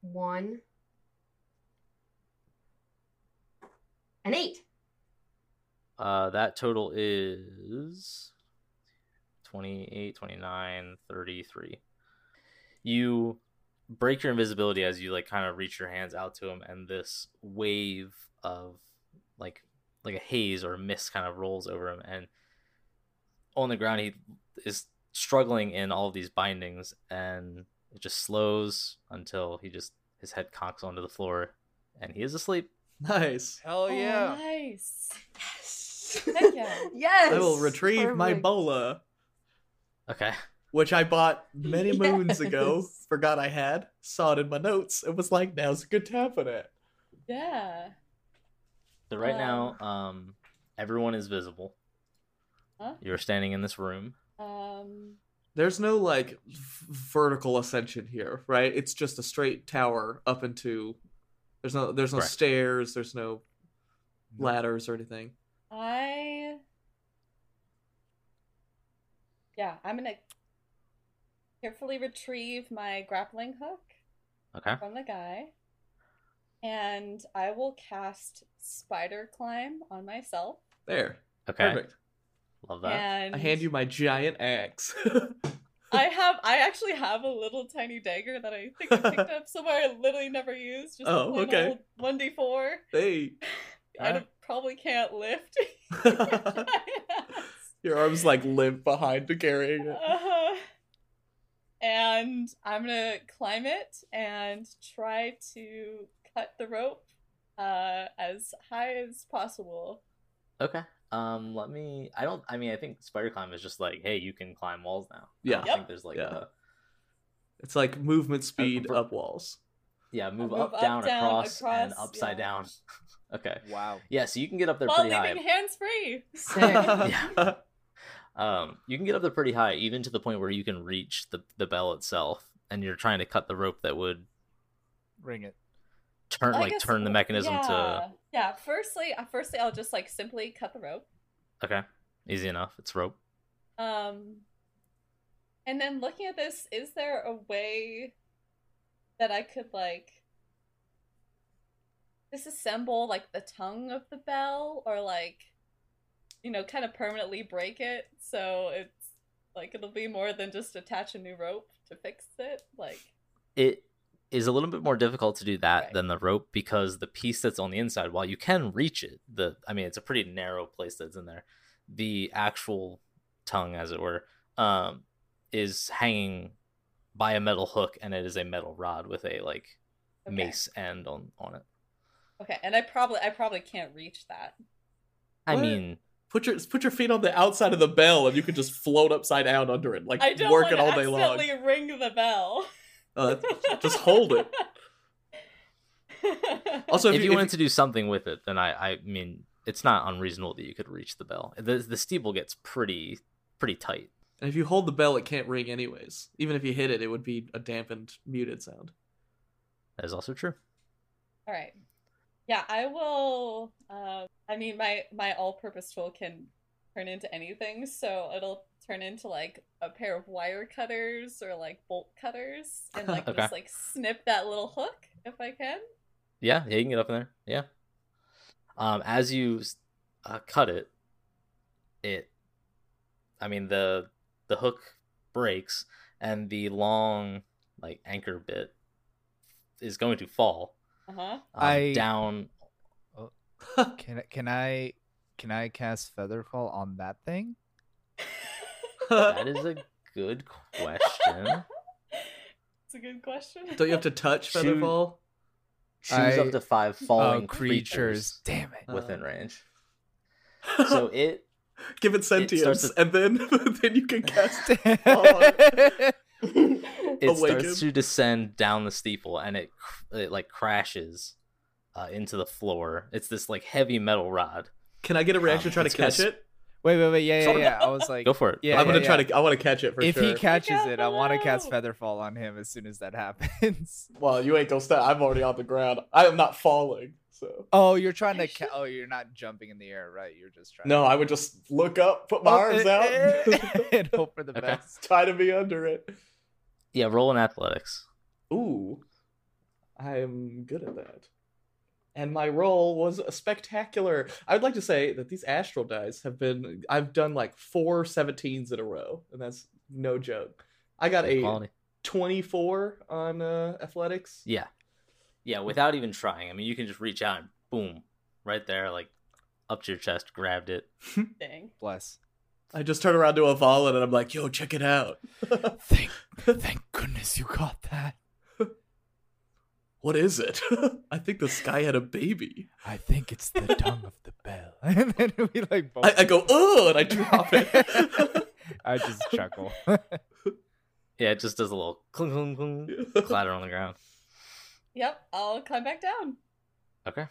one, and eight. Uh, that total is 28, 29, 33. You break your invisibility as you like kind of reach your hands out to him and this wave of like like a haze or a mist kind of rolls over him and on the ground he is struggling in all of these bindings and it just slows until he just his head cocks onto the floor and he is asleep. Nice. Hell yeah! Oh, nice. Yes. Heck yeah. yes. I will retrieve my bola, Okay. which I bought many moons ago. Forgot I had. Saw it in my notes. It was like, now's a good time for that. Yeah. So right now, um, everyone is visible. Huh? You're standing in this room. Um. There's no like v- vertical ascension here, right? It's just a straight tower up into. There's no there's no Correct. stairs. There's no ladders or anything. I. Yeah, I'm gonna carefully retrieve my grappling hook Okay. from the guy, and I will cast Spider Climb on myself. There, Okay. perfect. Love that. And I hand you my giant axe. I have, I actually have a little tiny dagger that I think I picked up somewhere. I literally never used. Just Oh, okay. One d four. hey, I Ah. probably can't lift. Your arms like limp behind to carrying it. Uh-huh. And I'm gonna climb it and try to cut the rope uh, as high as possible. Okay. Um, let me. I don't. I mean, I think spider climb is just like, hey, you can climb walls now. Yeah. don't Yep. think there's like Yeah. a It's like movement speed for- up walls. yeah, move, move up, up, down, down, across, and upside yeah. down. okay. Wow. Yeah, so you can get up there While pretty leaving high. hands free. Sick. Yeah. Um, you can get up there pretty high, even to the point where you can reach the the bell itself, and you're trying to cut the rope that would Ring it. turn I like guess- turn the mechanism yeah. Yeah. Firstly, uh, firstly, I'll just like simply cut the rope. Okay. Easy enough. It's rope. Um, and then looking at this, is there a way that I could like disassemble like the tongue of the bell, or like, you know, kind of permanently break it so it's like it'll be more than just attach a new rope to fix it? Like, it is a little bit more difficult to do that Right. than the rope because the piece that's on the inside while you can reach it the i mean it's a pretty narrow place that's in there the actual tongue as it were um is hanging by a metal hook and it is a metal rod with a like Okay. mace end on on it okay, and I probably I probably can't reach that. i What? mean Put your put your feet on the outside of the bell, and you can just float upside down under it, like I don't work want it to all day long. ring the bell. Uh, just hold it. Also, if, if, you if- wanted to do something with it then i i mean it's not unreasonable that you could reach the bell the, the steeple gets pretty pretty tight and if you hold the bell, it can't ring anyways. Even if you hit it, it would be a dampened, muted sound. that is also true All right. Yeah, I will. Uh, I mean, my my all-purpose tool can turn into anything, so it'll turn into like a pair of wire cutters or like bolt cutters, and like Okay. just like snip that little hook if I can. Yeah, yeah, you can get up in there. Yeah. Um, as you uh, cut it, it, I mean the the hook breaks and the long like anchor bit is going to fall Uh huh. um, I- down. Can I can I can I cast Featherfall on that thing? That is a good question. It's a good question. Don't you have to touch Featherfall? Choose I- up to five falling oh, creatures Damn it. within Uh. range. So it Give it sentience, starts to- and then then you can cast. It Awaken. starts to descend down the steeple and it it like crashes uh, into the floor. It's this like heavy metal rod. Can I get a reaction Um, try to it's gonna catch it? wait, wait, wait. Yeah, yeah, yeah. I was like, Go for it. Yeah, I'm gonna yeah, try yeah. to. I want to catch it for if sure. he catches it, I want to cast below. Featherfall on him as soon as that happens. Well, you ain't gonna stop. I'm already on the ground. I am not falling. So Oh, you're trying to. Ca- oh, you're not jumping in the air, right? You're just trying. no, to... I would just look up, put my Oh, arms eh, out, eh, and hope for the Okay. best. try to be under it. Yeah, roll in athletics. Ooh, I am good at that. And my roll was spectacular. I would like to say that these astral dice have been. I've done like four 17s in a row, and that's no joke. I got Good a quality. 24 on uh, athletics. Yeah, yeah. Without even trying. I mean, you can just reach out and boom, right there, like up to your chest, grabbed it. Dang. Bless. I just turn around to a Avalon and I'm like, "Yo, check it out." Thank, thank goodness you got that. what is it? I think this guy had a baby. I think it's the tongue of the bell. And then we like both. I, I go, "Oh," and I drop it. I just chuckle. Yeah, it just does a little clunk clunk clunk clatter on the ground. Yep, I'll climb back down. Okay,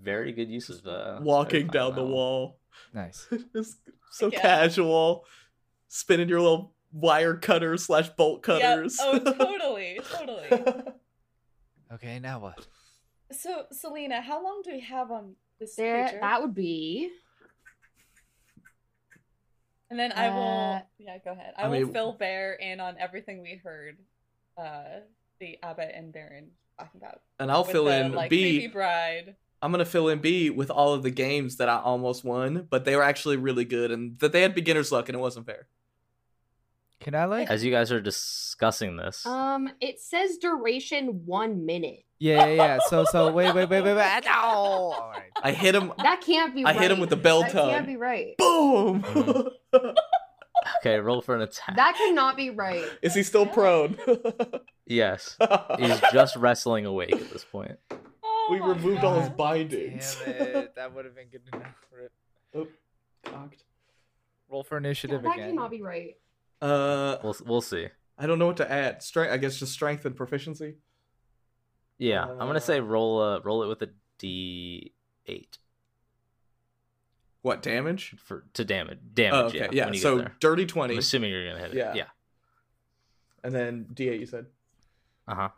very good use of uh, Walking down the wall. nice. It's so Yeah. casual. Spinning your little wire cutters slash bolt cutters. Yep. Oh, totally, totally. Okay, now what? So, Selena, how long do we have on this There, creature? that would be. And then I will. Uh, yeah, go ahead. I, I will mean- fill Bear in on everything we heard. Uh, the Abbot and Baron talking about. and I'll fill the, in like, B. bride. I'm gonna fill in B with all of the games that I almost won, but they were actually really good, and that they had beginner's luck, and it wasn't fair. Can I like? As you guys are discussing this, Um, it says duration one minute. Yeah, yeah, yeah. So, so wait, wait, wait, wait, wait. No. All right. I hit him. That can't be. I right. hit him with the bell That tongue. can't be right. Boom! Mhm. okay, roll for an attack. That cannot be right. Is he still prone? Yes, he's just wrestling awake at this point. Oh we my removed all his bindings. Damn it. That would have been good enough for it. Oh, cocked. Roll for Yeah, initiative that again. cannot be right. Uh, We'll we'll see. I don't know what to add. Strength. I guess just strength and proficiency. Yeah, I'm gonna Uh, say roll uh roll it with a D eight What damage? for to damage Oh, damage. okay. yeah, Yeah. so get there. dirty I'm twenty, assuming you're gonna hit it. Yeah. Yeah. and then D8. You said. Uh huh.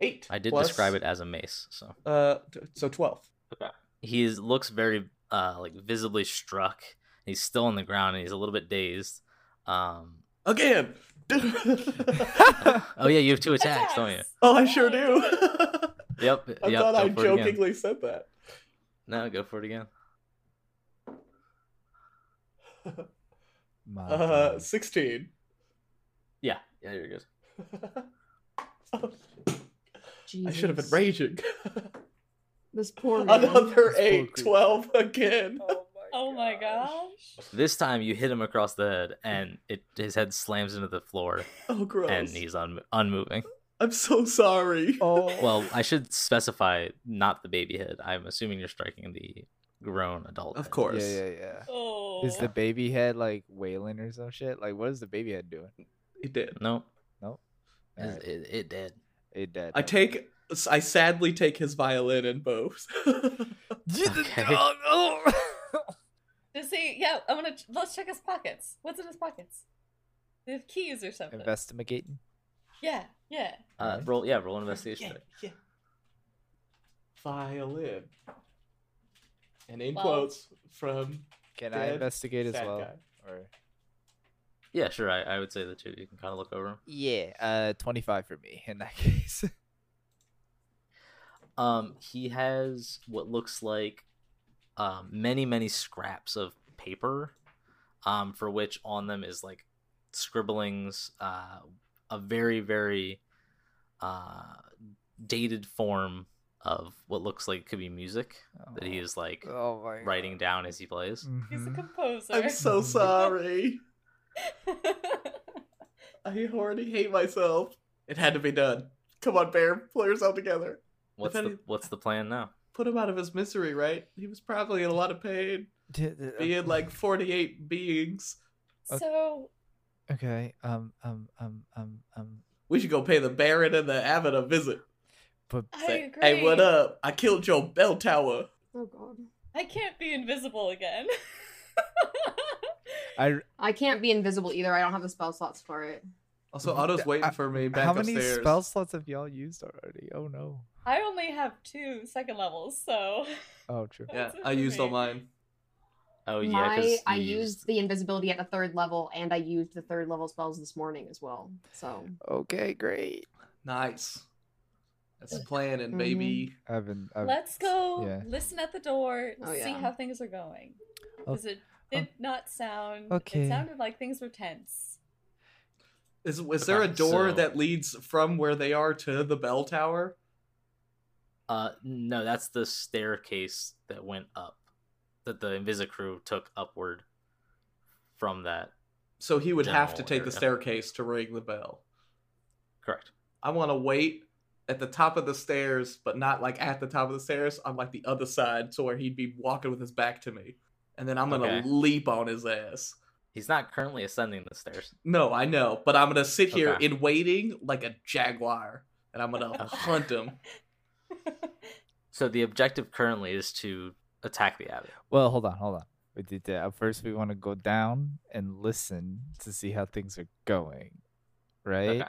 Hi-yo. Eight. I did plus- describe it as a mace, so Uh, so twelve. Okay. he is, looks very uh like visibly struck. He's still on the ground and he's a little bit dazed. Um. Again. Oh yeah, you have two attacks, don't you? Oh, I sure do. Yep. I yep. thought I for it again. jokingly said that. No, go for it again. My Uh, God. sixteen. Yeah. Yeah, you're good. I should have been raging. This poor man. Another This 8, creature. 12 again. Oh my oh gosh. This time you hit him across the head, and it his head slams into the floor, Oh, gross. and he's un- unmoving. I'm so sorry. Oh. Well, I should specify not the baby head. I'm assuming you're striking the grown adult. Of head. course. Yeah, yeah, yeah. Oh. Is the baby head like wailing or some shit? Like, what is the baby head doing? It did. Nope. Nope. It, Alright. it, it did. It dead. I take. I sadly take his violin and bows. Okay. Does he? Yeah, I'm gonna. Let's check his pockets. What's in his pockets? They have keys or something. Investigating. Yeah, yeah. Uh, roll, yeah, roll an investigation. yeah, check. yeah. violin. And in Well- quotes from Can I investigate as well? guy. Or Yeah, sure. I, I would say the two. You can kind of look over him. yeah, uh, twenty five for me in that case. Um, he has what looks like um, many, many scraps of paper, um, for which on them is like scribblings, uh, a very, very uh, dated form of what looks like could be music that he is like oh writing down as he plays. He's a Mhm. composer. I'm so sorry. I already hate myself. It had to be done. Come on, Bear, pull yourself together. What's the any- What's the plan now? Put him out of his misery, right? He was probably in a lot of pain, D- d- being like 48 beings. so Okay. Um. Um. Um. Um. Um. We should go pay the Baron and the Abbot a visit. But I Say, agree. hey, what up? I killed your bell tower. Oh god. I can't be invisible again. I. I can't be invisible either. I don't have the spell slots for it. Also. Otto's waiting I- for me back upstairs. How many upstairs. spell slots have y'all used already? Oh no. I only have two second levels, so Oh, true. Yeah, I used all mine. Oh yeah, My, 'cause I you used the invisibility at the third level, and I used the third level spells this morning as well. So Okay, great. Nice. That's the plan, and baby. Mm-hmm. I've been. I've, let's go yeah. listen at the door, Oh, see yeah. how things are going. Oh, Because it did not sound. okay. It sounded like things were tense. Is is there a door so- that leads from where they are to the bell tower? Uh, no, that's the staircase that went up, that the Invisicrew took upward from that. So he would have to General take the staircase to ring the bell. Correct. I want to wait at the top of the stairs, but not like at the top of the stairs. on like the other side, so where he'd be walking with his back to me, and then I'm gonna Okay. leap on his ass. He's not currently ascending the stairs. No, I know, but I'm gonna sit here Okay. in waiting like a jaguar, and I'm gonna hunt him. So the objective currently is to attack the abbey. Well, hold on, hold on. We did that. At first, we want to go down and listen to see how things are going, right? Okay.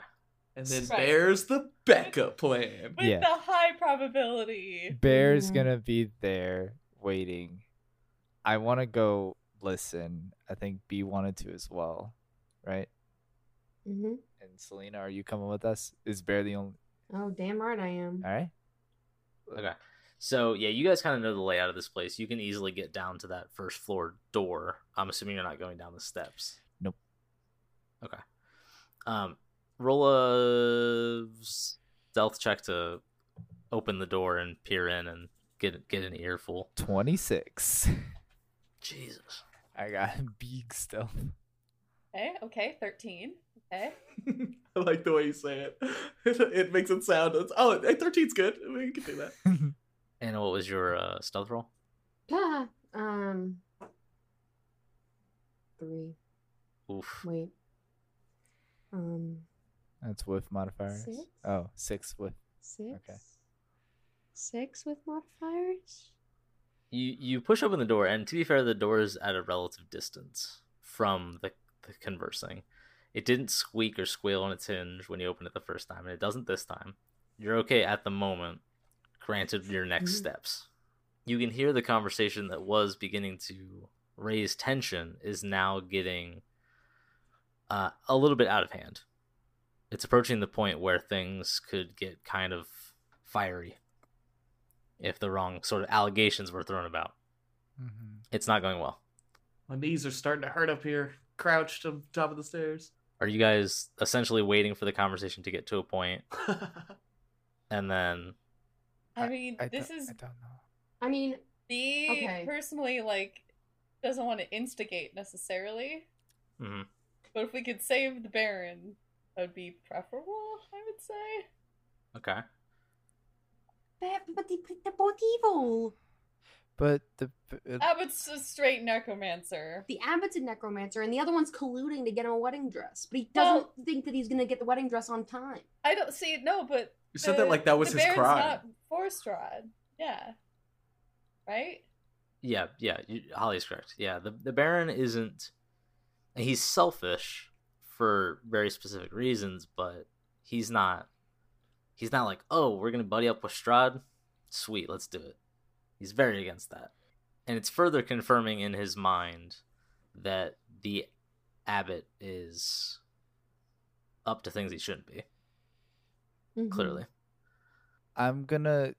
And then Right. there's the backup plan. With Yeah. the high probability. Bear's Mhm. gonna be there waiting. I want to go listen. I think B wanted to as well, right? Mm-hmm. And Selena, are you coming with us? Is Bear the only? Oh damn right I am. All right. Okay. So yeah, you guys kind of know the layout of this place. You can easily get down to that first floor door. I'm assuming you're not going down the steps. Nope. Okay. Um, roll a stealth check to open the door and peer in and get get an earful. Twenty six. Jesus. I got big stuff. Okay, okay, 13. Okay. I like the way you say it. It makes it sound. It's, oh, 13's good. We can do that. And what was your uh, stealth roll? Ah, um, three. Oof. Wait. Um, That's with modifiers. Six? Oh, six with. six. Okay. Six with modifiers. You you push open the door, and to be fair, the door is at a relative distance from the, the conversing. It didn't squeak or squeal on its hinge when you opened it the first time, and it doesn't this time. You're okay at the moment, granted your next Mhm. steps. You can hear the conversation that was beginning to raise tension is now getting uh, a little bit out of hand. It's approaching the point where things could get kind of fiery if the wrong sort of allegations were thrown about. Mm-hmm. It's not going well. My knees are starting to hurt up here, crouched on top of the stairs. Are you guys essentially waiting for the conversation to get to a point and then I mean, I this is I don't know. I mean, B Okay. personally like doesn't want to instigate necessarily, Mhm. but if we could save the Baron, that would be preferable. I would say. okay. But, but they, they're both evil. But the uh, Abbot's a straight necromancer. The abbot's a necromancer, and the other one's colluding to get him a wedding dress. But he doesn't think that he's gonna get the wedding dress on time. I don't see it. No, but you said that like that was the his Baron's crime. Not for Strahd. Yeah. Right. Yeah, yeah, you, Holly's correct. Yeah, the the Baron isn't he's selfish for very specific reasons, but he's not he's not like, "Oh, we're going to buddy up with Strahd. sweet, let's do it. He's very against that. And it's further confirming in his mind that the abbot is up to things he shouldn't be. Mhm. Clearly. I'm gonna.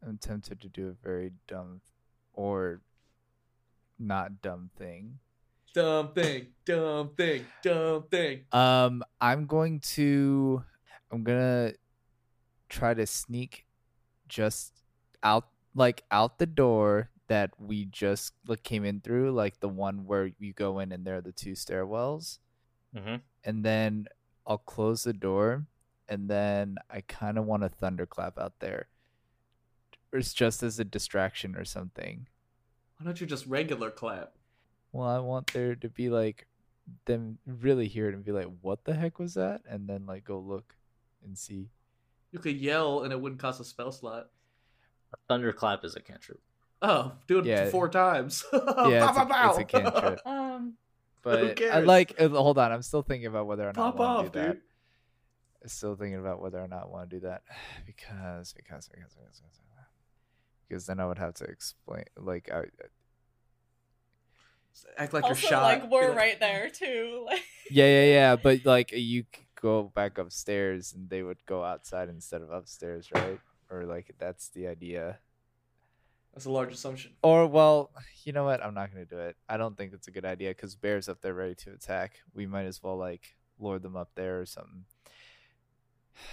I'm tempted to do a very dumb, or not dumb thing. Dumb thing, dumb thing, dumb thing. Um, I'm going to. I'm gonna try to sneak just out, like out the door that we just like came in through, like the one where you go in and there are the two stairwells, Mm-hmm. and then I'll close the door, and then I kind of want a thunderclap out there. Or it's just as a distraction or something. Why don't you just regular clap? Well, I want there to be like them really hear it and be like, "What the heck was that?" and then like go look and see. You could yell and it wouldn't cost a spell slot. Thunderclap is a cantrip. Oh, do it Yeah. four times. Yeah, it's a- Pow, it's a pow, pow. cantrip. Um, But I like. uh, Hold on, I'm still thinking about whether or not Pop I want to do that. dude. I'm still thinking about whether or not I want to do that because because because because because, because then I would have to explain. Like I, Act like you're also, shot. like Be we're like, right there too. Like, yeah, yeah, yeah. But like you could go back upstairs and they would go outside instead of upstairs, right? Or like that's the idea. That's a large assumption. Or well, you know what? I'm not gonna do it. I don't think that's a good idea because bears up there ready to attack. We might as well like lure them up there or something.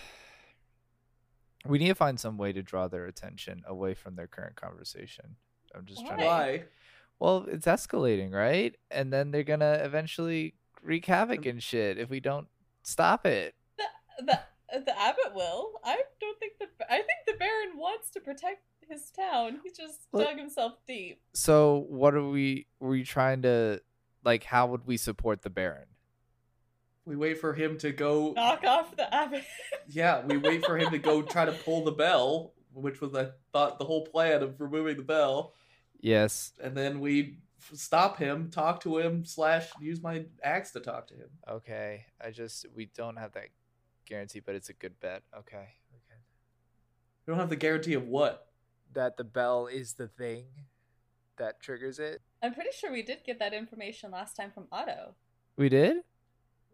We need to find some way to draw their attention away from their current conversation. I'm just trying to. Why? Well, it's escalating, right? And then they're gonna eventually wreak havoc and shit if we don't stop it. the the the abbot will. I don't think the I think the Baron wants to protect his town. He just Look- dug himself deep. So, what are we? Were we trying to like? How would we support the Baron? We wait for him to go. Knock off the abbot. Yeah, we wait for him to go try to pull the bell, which was I thought the whole plan of removing the bell, Yes. and then we f- stop him, talk to him, slash use my axe to talk to him. Okay. I just we don't have that guarantee, but it's a good bet. Okay. Okay. We don't have the guarantee of what. That the bell is the thing that triggers it. I'm pretty sure we did get that information last time from Otto. We did.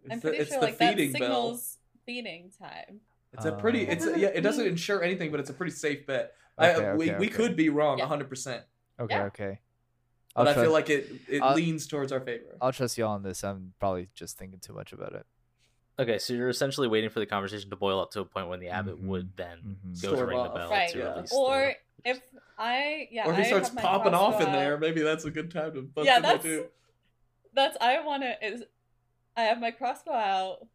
It's I'm the, pretty it's sure the like that feeding bell. signals feeding time. It's a pretty. Oh. It's a, yeah. it It doesn't mean? ensure anything, but it's a pretty safe bet. Okay, I, we okay, we okay. could be wrong, Yeah. hundred percent, Okay. Yeah. Okay. But I'll I feel like it it I'll- leans towards our favor. I'll trust you all on this. I'm probably just thinking too much about it. Okay, so you're essentially waiting for the conversation to boil up to a point when the abbot Mhm. would then Mhm. go to ring off. the bell Right. to Yeah. release Or the... if I yeah, or if he I starts popping off in there, maybe that's a good time to bust yeah, that's too. that's I want to is I have my crossbow out.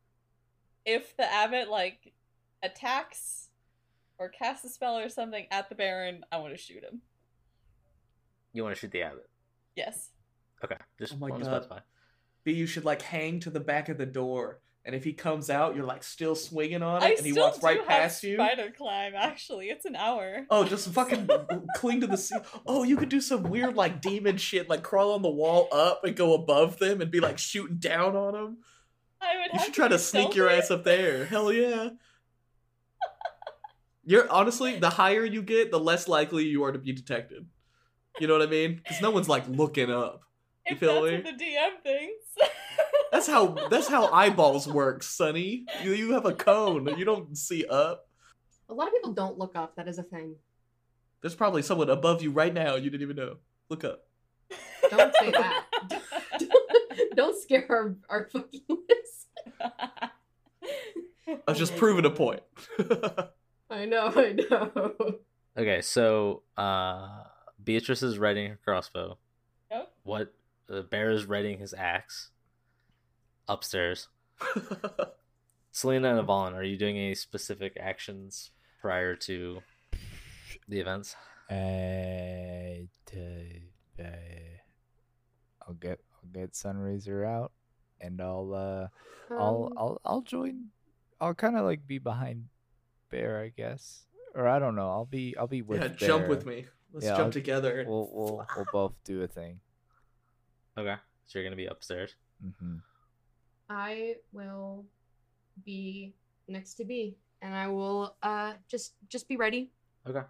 If the abbot like attacks or casts a spell or something at the Baron, I want to shoot him. You want to shoot the abbot? Yes. Okay, just Oh my one God. specify. B, you should like hang to the back of the door, and if he comes out, you're like still swinging on it, I and he still walks do right have past you. spider climb. Actually, it's an hour. Oh, just fucking cling to the seat. Oh, you could do some weird like demon shit, like crawl on the wall up and go above them and be like shooting down on them. I would. You have should try be to sneak your ass up there. Hell yeah. You're honestly the higher you get, the less likely you are to be detected. You know what I mean? Because no one's like looking up. You If feel that's me? what the DM thinks. That's how that's how eyeballs work, Sonny. You you have a cone. You don't see up. A lot of people don't look up. That is a thing. There's probably someone above you right now. You didn't even know. Look up. Don't say that. don't scare our, our fucking listeners. I was just proving a point. I know, I know. Okay, so uh Beatrice is readying her crossbow. Yep. What the bear is readying his axe upstairs. Selena and Avalon, are you doing any specific actions prior to the events? Uh, uh, I'll get I'll get Sunraiser out, and I'll uh I'll Um, I'll I'll join. I'll kind of like be behind Bear, I guess, or I don't know. I'll be I'll be with. yeah, jump with me. Let's Yeah, jump I'll- together. We'll we'll we'll both do a thing. Okay, so you're gonna be upstairs. hmm I will be next to B, and I will uh just just be ready. Okay.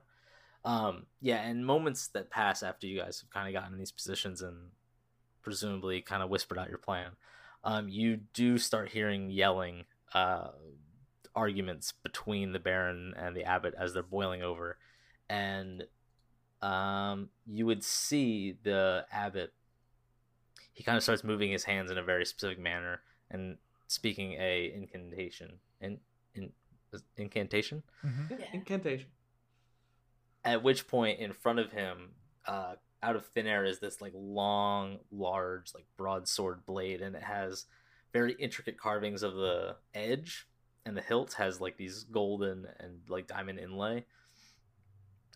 Um, yeah, and moments that pass after you guys have kind of gotten in these positions and presumably kind of whispered out your plan, um, you do start hearing yelling, uh, arguments between the Baron and the Abbot as they're boiling over, and um, you would see the Abbot. He kind of starts moving his hands in a very specific manner and speaking a incantation. In, in incantation. Mm-hmm. Yeah. Incantation. At which point, in front of him, uh, out of thin air, is this like long, large, like broadsword blade, and it has very intricate carvings of the edge, and the hilt has like these golden and like diamond inlay.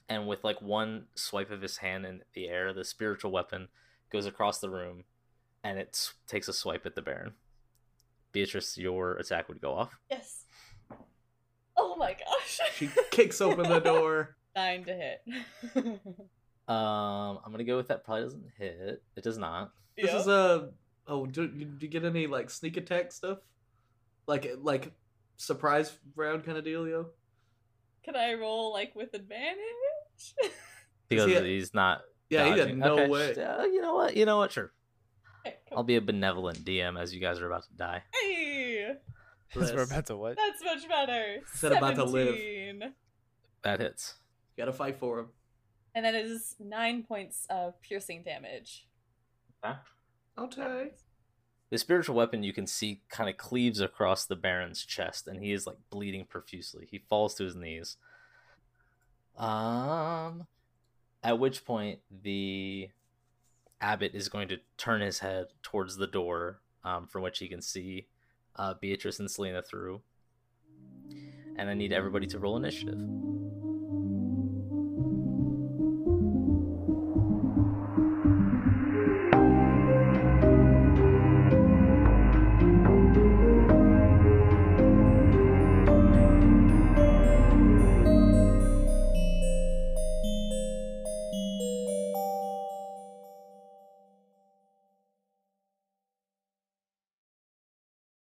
And with like one swipe of his hand in the air, the spiritual weapon goes across the room, and it takes a swipe at the Baron. Beatrice, your attack would go off. Yes. Oh my gosh. She kicks open the door. Nine to hit. Um, I'm gonna go with that. Probably doesn't hit. It does not. This Yep. is a. Oh, do, do you get any like sneak attack stuff? Like like surprise round kind of dealio? Can I roll like with advantage? Because he- he's not. Yeah, he had no Okay, way. uh, you know what? You know what? Sure. Okay, I'll cool. be a benevolent DM as you guys are about to die. Hey, Because we're about to what? that's much better. Said about to live. That hits. You gotta fight for him. And that is nine points of piercing damage. Okay. The spiritual weapon you can see kind of cleaves across the Baron's chest, and he is like bleeding profusely. He falls to his knees. Um, at which point the abbot is going to turn his head towards the door, um, from which he can see uh, Beatrice and Selena through. And I need everybody to roll initiative.